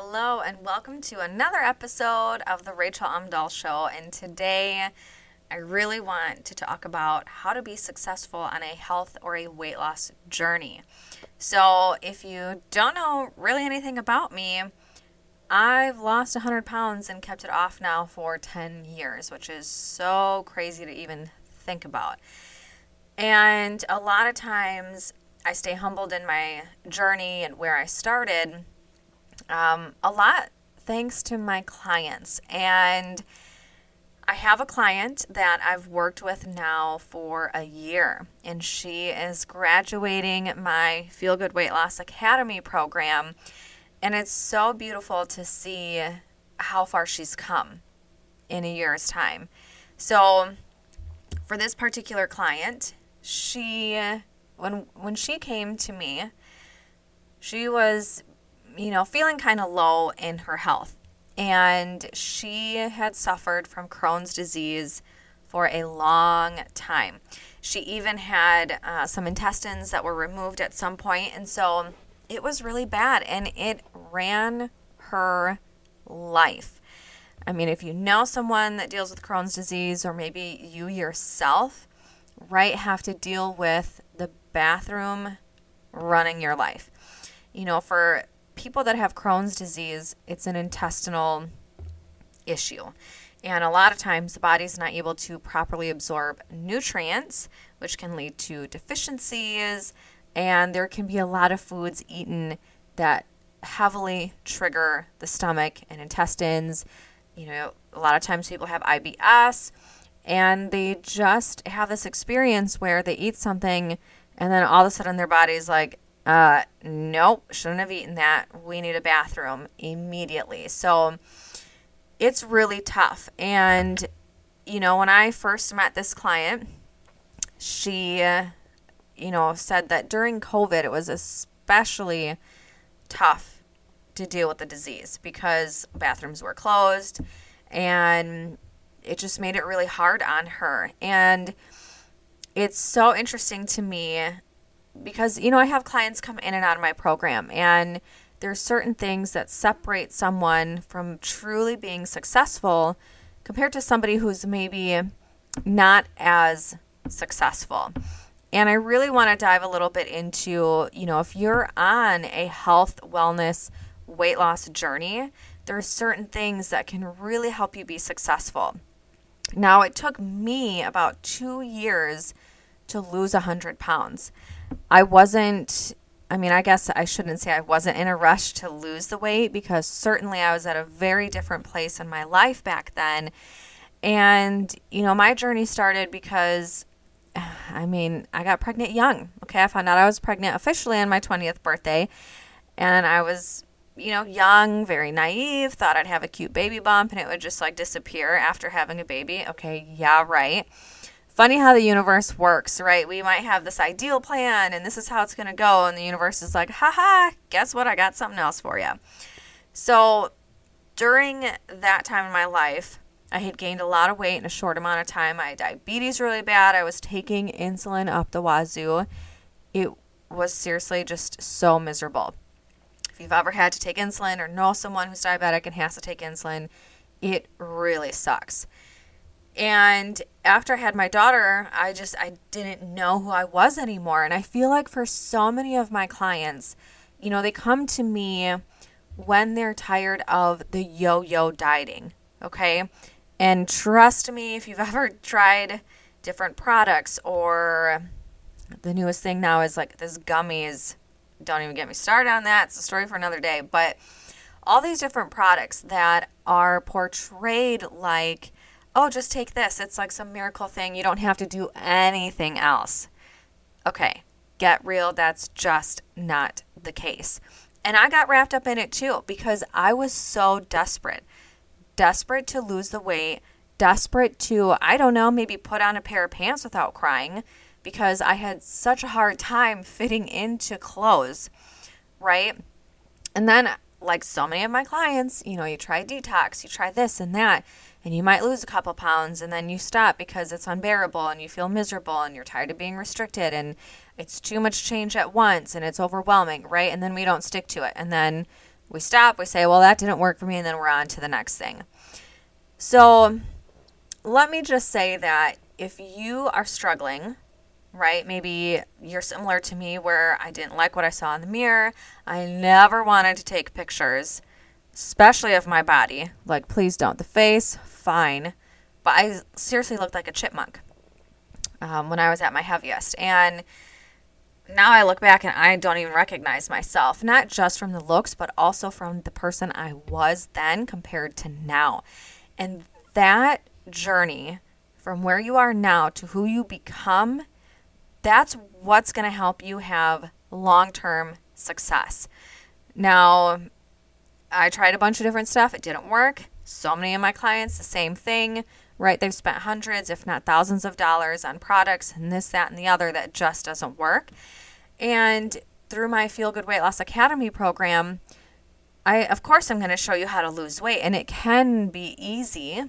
Hello, and welcome to another episode of the Rachael Omdoll Show. And today, I really want to talk about how to be successful on a health or a weight loss journey. So, if you don't know really anything about me, I've lost 100 pounds and kept it off now for 10 years, which is so crazy to even think about. And a lot of times, I stay humbled in my journey and where I started um, a lot thanks to my clients. And I have a client that I've worked with now for a year, and she is graduating my Feel Good Weight Loss Academy program. And it's so beautiful to see how far she's come in a year's time. So, for this particular client, she when when she came to me, she was you know, feeling kind of low in her health. And she had suffered from Crohn's disease for a long time. She even had uh, some intestines that were removed at some point, and so it was really bad and it ran her life. I mean, if you know someone that deals with Crohn's disease, or maybe you yourself, right, have to deal with the bathroom running your life. You know, for people that have Crohn's disease, it's an intestinal issue. And a lot of times the body's not able to properly absorb nutrients, which can lead to deficiencies. And there can be a lot of foods eaten that heavily trigger the stomach and intestines. You know, a lot of times people have IBS and they just have this experience where they eat something and then all of a sudden their body's like, uh, nope, shouldn't have eaten that. We need a bathroom immediately. So it's really tough. And, you know, when I first met this client, she, you know, said that during COVID, it was especially tough to deal with the disease because bathrooms were closed and it just made it really hard on her. And it's so interesting to me because you know I have clients come in and out of my program and there's certain things that separate someone from truly being successful compared to somebody who's maybe not as successful. And I really want to dive a little bit into, you know, if you're on a health, wellness, weight loss journey, there are certain things that can really help you be successful. Now, it took me about two years to lose 100 pounds. I wasn't, I mean, I guess I shouldn't say I wasn't in a rush to lose the weight because certainly I was at a very different place in my life back then. And, you know, my journey started because, I mean, I got pregnant young. Okay. I found out I was pregnant officially on my 20th birthday. And I was, you know, young, very naive, thought I'd have a cute baby bump and it would just like disappear after having a baby. Okay. Yeah, right funny how the universe works, right? We might have this ideal plan and this is how it's going to go. And the universe is like, haha, guess what? I got something else for you. So during that time in my life, I had gained a lot of weight in a short amount of time. I had diabetes really bad. I was taking insulin up the wazoo. It was seriously just so miserable. If you've ever had to take insulin or know someone who's diabetic and has to take insulin, it really sucks. And after I had my daughter, I just I didn't know who I was anymore. And I feel like for so many of my clients, you know, they come to me when they're tired of the yo-yo dieting, okay? And trust me, if you've ever tried different products or the newest thing now is like this gummies. Don't even get me started on that. It's a story for another day. But all these different products that are portrayed like oh, just take this. It's like some miracle thing. You don't have to do anything else. Okay, get real. That's just not the case. And I got wrapped up in it too because I was so desperate. Desperate to lose the weight, desperate to, I don't know, maybe put on a pair of pants without crying because I had such a hard time fitting into clothes, right? And then, like so many of my clients, you know, you try detox, you try this and that, and you might lose a couple pounds and then you stop because it's unbearable and you feel miserable and you're tired of being restricted and it's too much change at once and it's overwhelming, right? And then we don't stick to it. And then we stop, we say, well, that didn't work for me, and then we're on to the next thing. So let me just say that if you are struggling, right? Maybe you're similar to me where I didn't like what I saw in the mirror. I never wanted to take pictures, especially of my body. Like, please don't. The face, fine. But I seriously looked like a chipmunk um, when I was at my heaviest. And now I look back and I don't even recognize myself, not just from the looks, but also from the person I was then compared to now. And that journey from where you are now to who you become, that's what's going to help you have long term success. Now, I tried a bunch of different stuff, it didn't work. So many of my clients, the same thing, right? They've spent hundreds, if not thousands of dollars on products and this, that, and the other that just doesn't work. And through my Feel Good Weight Loss Academy program, I, of course, I'm going to show you how to lose weight, and it can be easy.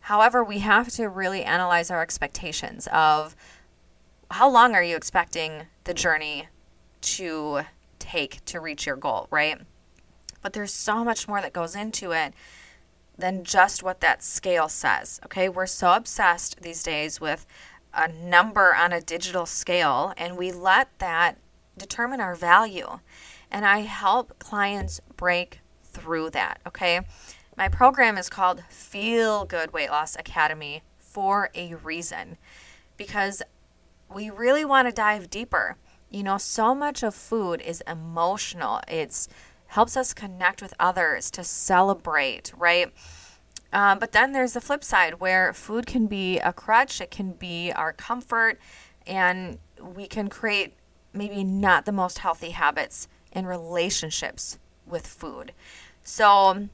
However, we have to really analyze our expectations of how long are you expecting the journey to take to reach your goal, right? But there's so much more that goes into it than just what that scale says. Okay, we're so obsessed these days with a number on a digital scale, and we let that determine our value. And I help clients break through that. Okay. My program is called Feel Good Weight Loss Academy for a reason because we really want to dive deeper. You know, so much of food is emotional. It's helps us connect with others to celebrate, right? Um, but then there's the flip side where food can be a crutch, it can be our comfort, and we can create maybe not the most healthy habits in relationships with food. So,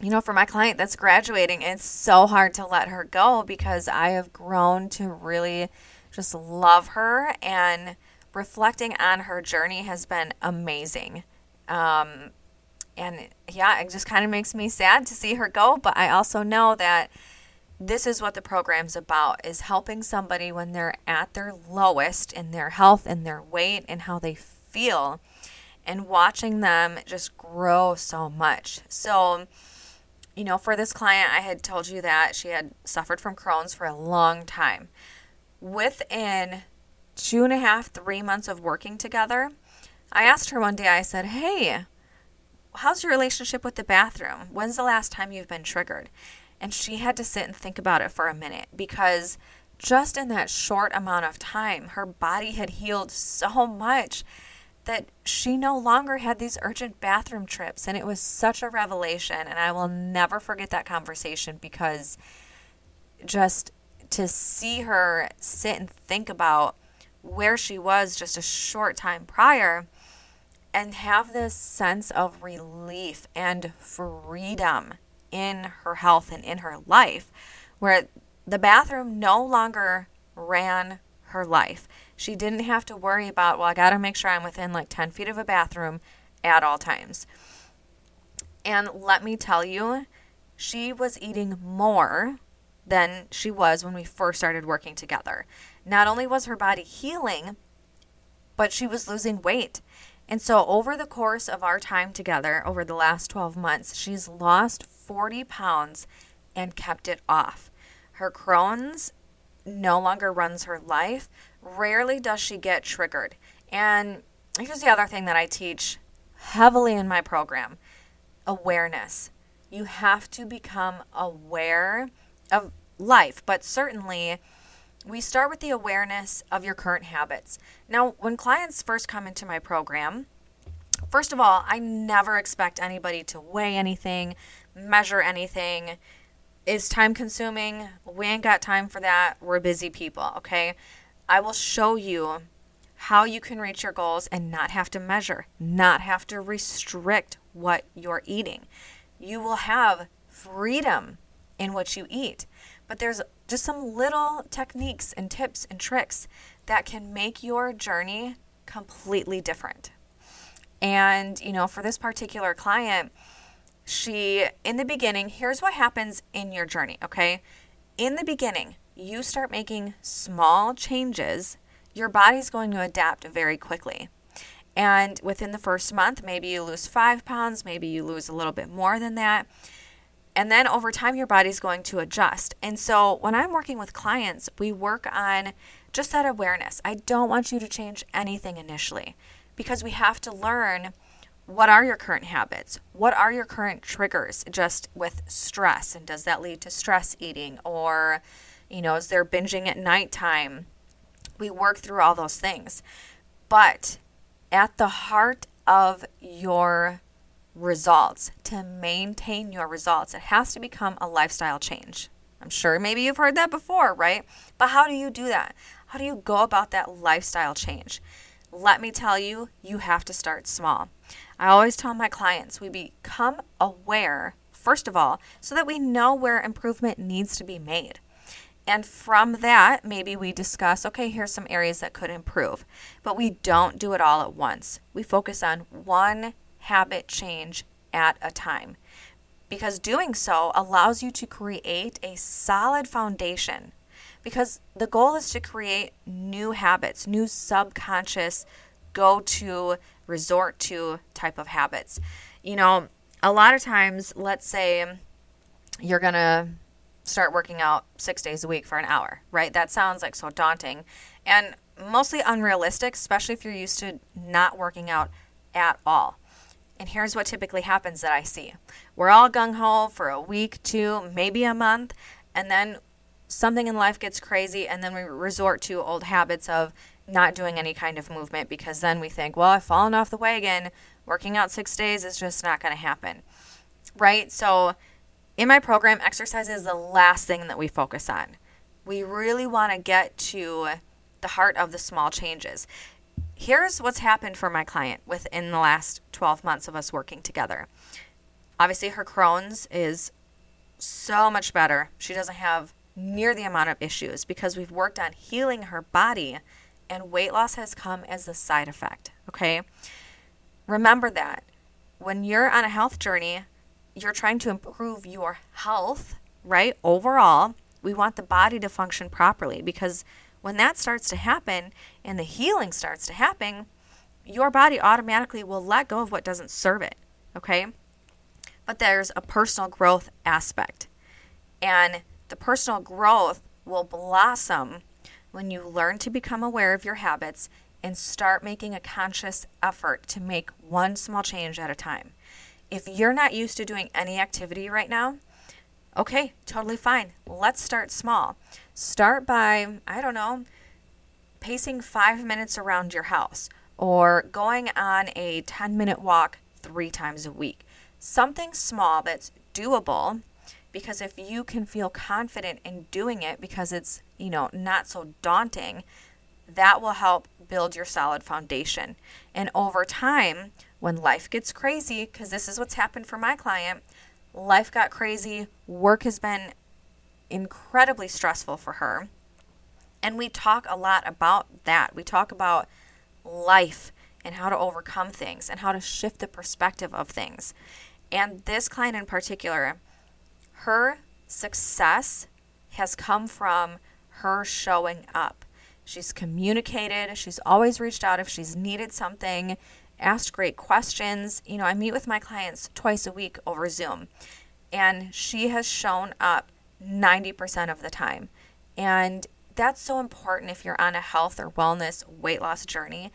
you know, for my client that's graduating, it's so hard to let her go because I have grown to really just love her and reflecting on her journey has been amazing. Um, and yeah, it just kind of makes me sad to see her go, but I also know that this is what the program's about is helping somebody when they're at their lowest in their health and their weight and how they feel and watching them just grow so much. So, you know, for this client, I had told you that she had suffered from Crohn's for a long time. Within two and a half, three months of working together, I asked her one day, I said, Hey, how's your relationship with the bathroom? When's the last time you've been triggered? And she had to sit and think about it for a minute because just in that short amount of time, her body had healed so much that she no longer had these urgent bathroom trips. And it was such a revelation. And I will never forget that conversation because just to see her sit and think about where she was just a short time prior and have this sense of relief and freedom in her health and in her life, where the bathroom no longer ran her life. She didn't have to worry about, well, I got to make sure I'm within like 10 feet of a bathroom at all times. And let me tell you, she was eating more than she was when we first started working together. Not only was her body healing, but she was losing weight. And so, over the course of our time together, over the last 12 months, she's lost 40 pounds and kept it off. Her Crohn's no longer runs her life. Rarely does she get triggered. And here's the other thing that I teach heavily in my program awareness. You have to become aware of life, but certainly we start with the awareness of your current habits. Now, when clients first come into my program, first of all, I never expect anybody to weigh anything, measure anything. Is time consuming. We ain't got time for that. We're busy people, okay? I will show you how you can reach your goals and not have to measure, not have to restrict what you're eating. You will have freedom in what you eat. But there's just some little techniques and tips and tricks that can make your journey completely different. And, you know, for this particular client, she, in the beginning, here's what happens in your journey, okay? In the beginning, you start making small changes, your body's going to adapt very quickly. And within the first month, maybe you lose five pounds, maybe you lose a little bit more than that. And then over time, your body's going to adjust. And so when I'm working with clients, we work on just that awareness. I don't want you to change anything initially because we have to learn what are your current habits? What are your current triggers just with stress? And does that lead to stress eating? Or, you know, is there binging at nighttime? We work through all those things. But at the heart of your results, to maintain your results, it has to become a lifestyle change. I'm sure maybe you've heard that before, right? But how do you do that? How do you go about that lifestyle change? Let me tell you, you have to start small. I always tell my clients we become aware, first of all, so that we know where improvement needs to be made. And from that, maybe we discuss okay, here's some areas that could improve. But we don't do it all at once. We focus on one habit change at a time because doing so allows you to create a solid foundation. Because the goal is to create new habits, new subconscious go to, resort to type of habits. You know, a lot of times, let's say you're going to start working out six days a week for an hour, right? That sounds like so daunting and mostly unrealistic, especially if you're used to not working out at all. And here's what typically happens that I see we're all gung ho for a week, two, maybe a month, and then something in life gets crazy, and then we resort to old habits of not doing any kind of movement because then we think, well, I've fallen off the wagon. Working out six days is just not going to happen. Right? So, in my program, exercise is the last thing that we focus on. We really want to get to the heart of the small changes here's what's happened for my client within the last 12 months of us working together. Obviously, her Crohn's is so much better. She doesn't have near the amount of issues because we've worked on healing her body and weight loss has come as a side effect. Okay. Remember that when you're on a health journey, you're trying to improve your health, right? Overall, we want the body to function properly because when that starts to happen and the healing starts to happen, your body automatically will let go of what doesn't serve it. Okay? But there's a personal growth aspect. And the personal growth will blossom when you learn to become aware of your habits and start making a conscious effort to make one small change at a time. If you're not used to doing any activity right now, okay, totally fine. Let's start small. Start by, I don't know, pacing five minutes around your house or going on a 10 minute walk three times a week. Something small that's doable because if you can feel confident in doing it because it's, you know, not so daunting, that will help build your solid foundation. And over time, when life gets crazy, because this is what's happened for my client, life got crazy, work has been incredibly stressful for her. And we talk a lot about that. We talk about life and how to overcome things and how to shift the perspective of things. And this client in particular, her success has come from her showing up. She's communicated, she's always reached out if she's needed something, asked great questions. You know, I meet with my clients twice a week over Zoom, and she has shown up 90% of the time. And that's so important if you're on a health or wellness weight loss journey.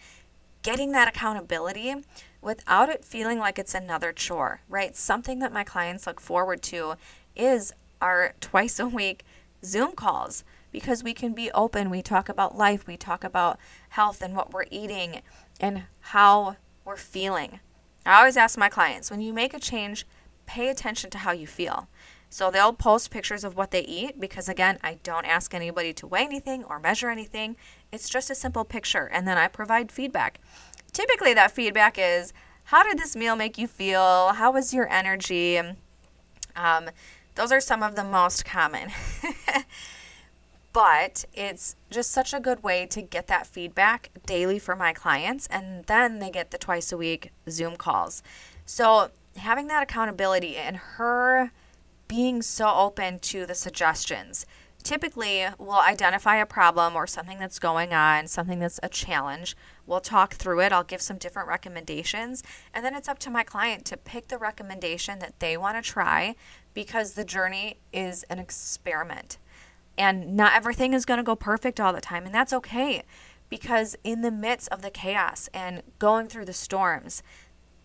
Getting that accountability without it feeling like it's another chore, right? Something that my clients look forward to is our twice a week Zoom calls because we can be open. We talk about life, we talk about health and what we're eating and how we're feeling. I always ask my clients when you make a change, pay attention to how you feel. So they'll post pictures of what they eat because, again, I don't ask anybody to weigh anything or measure anything. It's just a simple picture, and then I provide feedback. Typically, that feedback is how did this meal make you feel? How was your energy? Um, those are some of the most common. but it's just such a good way to get that feedback daily for my clients, and then they get the twice a week Zoom calls. So, having that accountability and her being so open to the suggestions, typically we'll identify a problem or something that's going on, something that's a challenge. We'll talk through it. I'll give some different recommendations. And then it's up to my client to pick the recommendation that they want to try because the journey is an experiment. And not everything is going to go perfect all the time. And that's okay because in the midst of the chaos and going through the storms,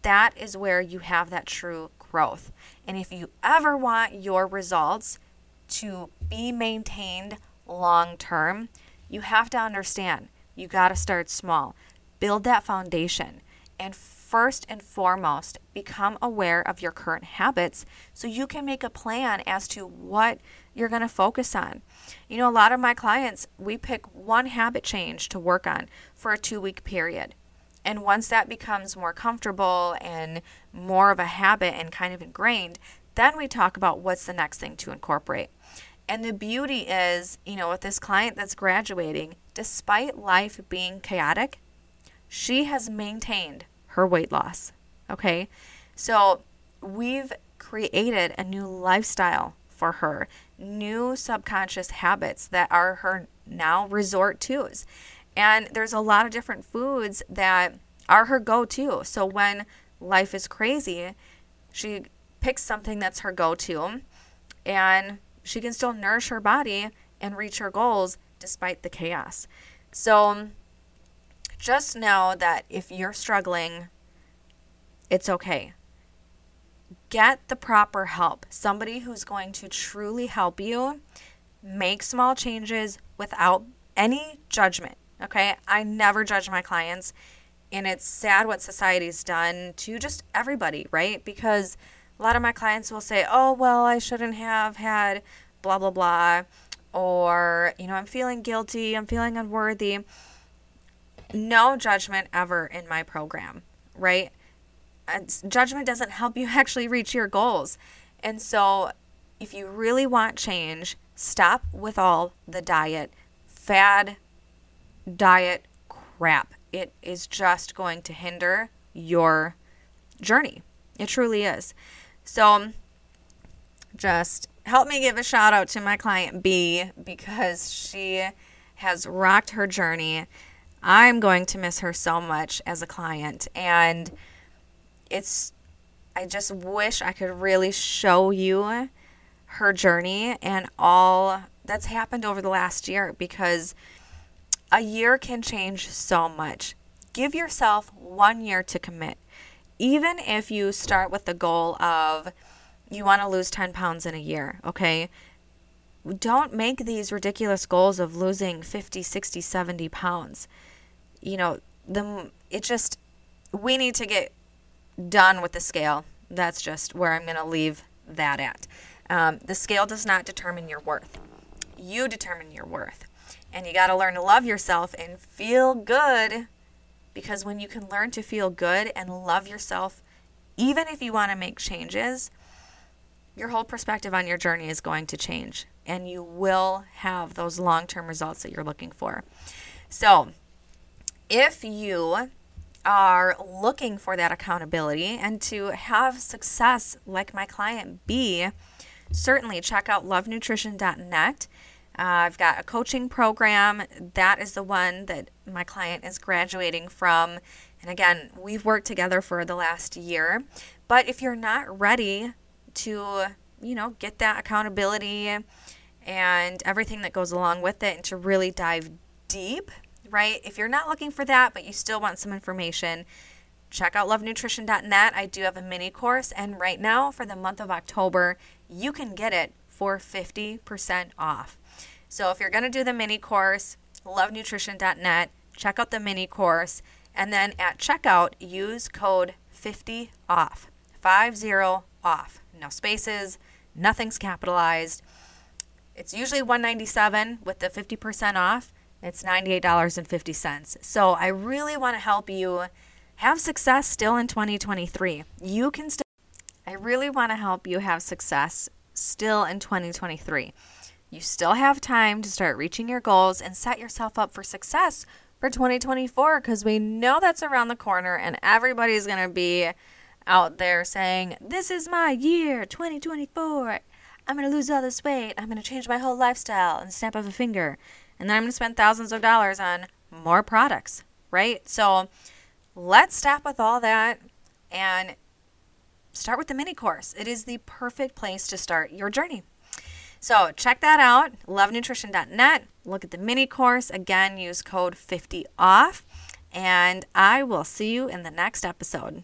that is where you have that true growth. And if you ever want your results, to be maintained long term, you have to understand you got to start small. Build that foundation. And first and foremost, become aware of your current habits so you can make a plan as to what you're going to focus on. You know, a lot of my clients, we pick one habit change to work on for a two week period. And once that becomes more comfortable and more of a habit and kind of ingrained, then we talk about what's the next thing to incorporate. And the beauty is, you know, with this client that's graduating, despite life being chaotic, she has maintained her weight loss. Okay. So we've created a new lifestyle for her, new subconscious habits that are her now resort tos. And there's a lot of different foods that are her go to. So when life is crazy, she picks something that's her go to and she can still nourish her body and reach her goals despite the chaos. So just know that if you're struggling, it's okay. Get the proper help. Somebody who's going to truly help you make small changes without any judgment. Okay? I never judge my clients. And it's sad what society's done to just everybody, right? Because a lot of my clients will say, oh, well, I shouldn't have had blah, blah, blah. Or, you know, I'm feeling guilty, I'm feeling unworthy. No judgment ever in my program, right? Judgment doesn't help you actually reach your goals. And so, if you really want change, stop with all the diet, fad, diet crap. It is just going to hinder your journey. It truly is. So um, just help me give a shout out to my client B because she has rocked her journey. I'm going to miss her so much as a client and it's I just wish I could really show you her journey and all that's happened over the last year because a year can change so much. Give yourself 1 year to commit even if you start with the goal of you want to lose 10 pounds in a year, okay? Don't make these ridiculous goals of losing 50, 60, 70 pounds. You know, the it just we need to get done with the scale. That's just where I'm going to leave that at. Um, the scale does not determine your worth. You determine your worth. And you got to learn to love yourself and feel good because when you can learn to feel good and love yourself, even if you want to make changes, your whole perspective on your journey is going to change and you will have those long term results that you're looking for. So, if you are looking for that accountability and to have success like my client B, certainly check out lovenutrition.net. Uh, I've got a coaching program. That is the one that my client is graduating from. And again, we've worked together for the last year. But if you're not ready to, you know, get that accountability and everything that goes along with it and to really dive deep, right? If you're not looking for that, but you still want some information, check out lovenutrition.net. I do have a mini course. And right now, for the month of October, you can get it for 50% off. So if you're going to do the mini course, lovenutrition.net, check out the mini course, and then at checkout, use code 50 off. 50 off. No spaces, nothing's capitalized. It's usually 197 with the 50% off. It's $98.50. So I really want to help you have success still in 2023. You can still I really want to help you have success still in 2023. You still have time to start reaching your goals and set yourself up for success for 2024 because we know that's around the corner and everybody's going to be out there saying, This is my year, 2024. I'm going to lose all this weight. I'm going to change my whole lifestyle and snap of a finger. And then I'm going to spend thousands of dollars on more products, right? So let's stop with all that and start with the mini course. It is the perfect place to start your journey. So check that out, lovenutrition.net. Look at the mini course. Again, use code 50 off. And I will see you in the next episode.